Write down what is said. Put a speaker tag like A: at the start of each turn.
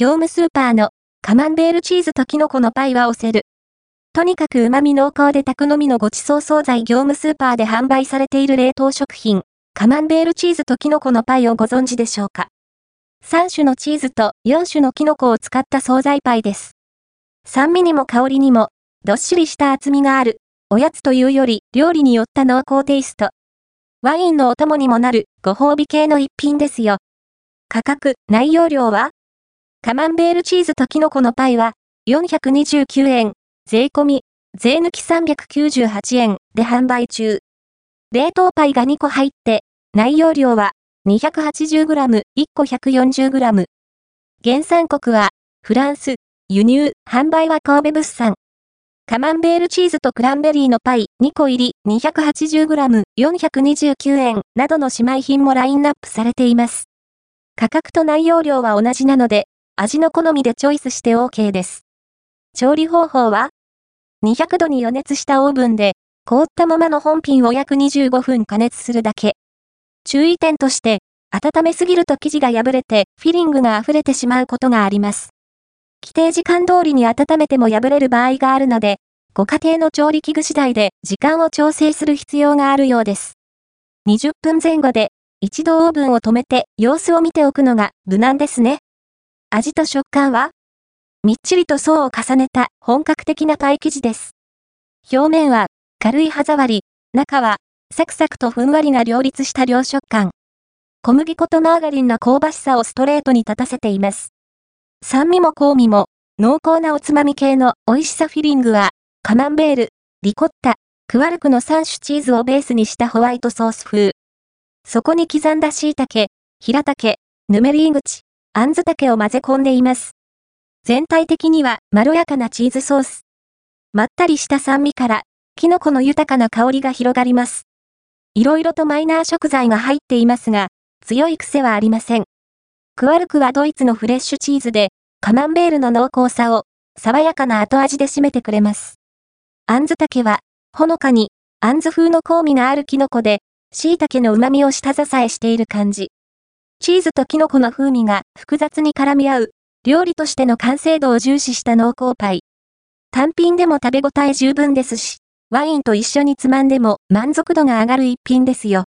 A: 業務スーパーのカマンベールチーズとキノコのパイは押せる。とにかく旨味濃厚で宅飲みのごちそう惣菜業務スーパーで販売されている冷凍食品、カマンベールチーズとキノコのパイをご存知でしょうか ?3 種のチーズと4種のキノコを使った惣菜パイです。酸味にも香りにも、どっしりした厚みがある、おやつというより料理によった濃厚テイスト。ワインのお供にもなるご褒美系の一品ですよ。価格、内容量は？カマンベールチーズとキノコのパイは429円、税込み、税抜き398円で販売中。冷凍パイが2個入って、内容量は 280g、1個 140g。原産国は、フランス、輸入、販売は神戸物産。カマンベールチーズとクランベリーのパイ2個入り 280g、429円などの姉妹品もラインナップされています。価格と内容量は同じなので、味の好みでチョイスして OK です。調理方法は ?200 度に予熱したオーブンで凍ったままの本品を約25分加熱するだけ。注意点として、温めすぎると生地が破れてフィリングが溢れてしまうことがあります。規定時間通りに温めても破れる場合があるので、ご家庭の調理器具次第で時間を調整する必要があるようです。20分前後で一度オーブンを止めて様子を見ておくのが無難ですね。味と食感は？みっちりと層を重ねた本格的なパイ生地です。表面は軽い歯触り、中は、サクサクとふんわりが両立した両食感。小麦粉とマーガリンの香ばしさをストレートに立たせています。酸味も香味も、濃厚なおつまみ系の美味しさフィリングは、カマンベール、リコッタ、クワルクの3種チーズをベースにしたホワイトソース風。そこに刻んだ椎茸、平茸、ヌメリー口、あんず茸を混ぜ込んでいます。全体的にはまろやかなチーズソース。まったりした酸味からキノコの豊かな香りが広がります。いろいろとマイナー食材が入っていますが、強い癖はありません。クワルクはドイツのフレッシュチーズで、カマンベールの濃厚さを、爽やかな後味で締めてくれます。あんず竹は、ほのかに、あんず風の香味があるキノコで、椎茸の旨味を下支えしている感じ。チーズとキノコの風味が複雑に絡み合う、料理としての完成度を重視した濃厚パイ。単品でも食べ応え十分ですし、ワインと一緒につまんでも満足度が上がる一品ですよ。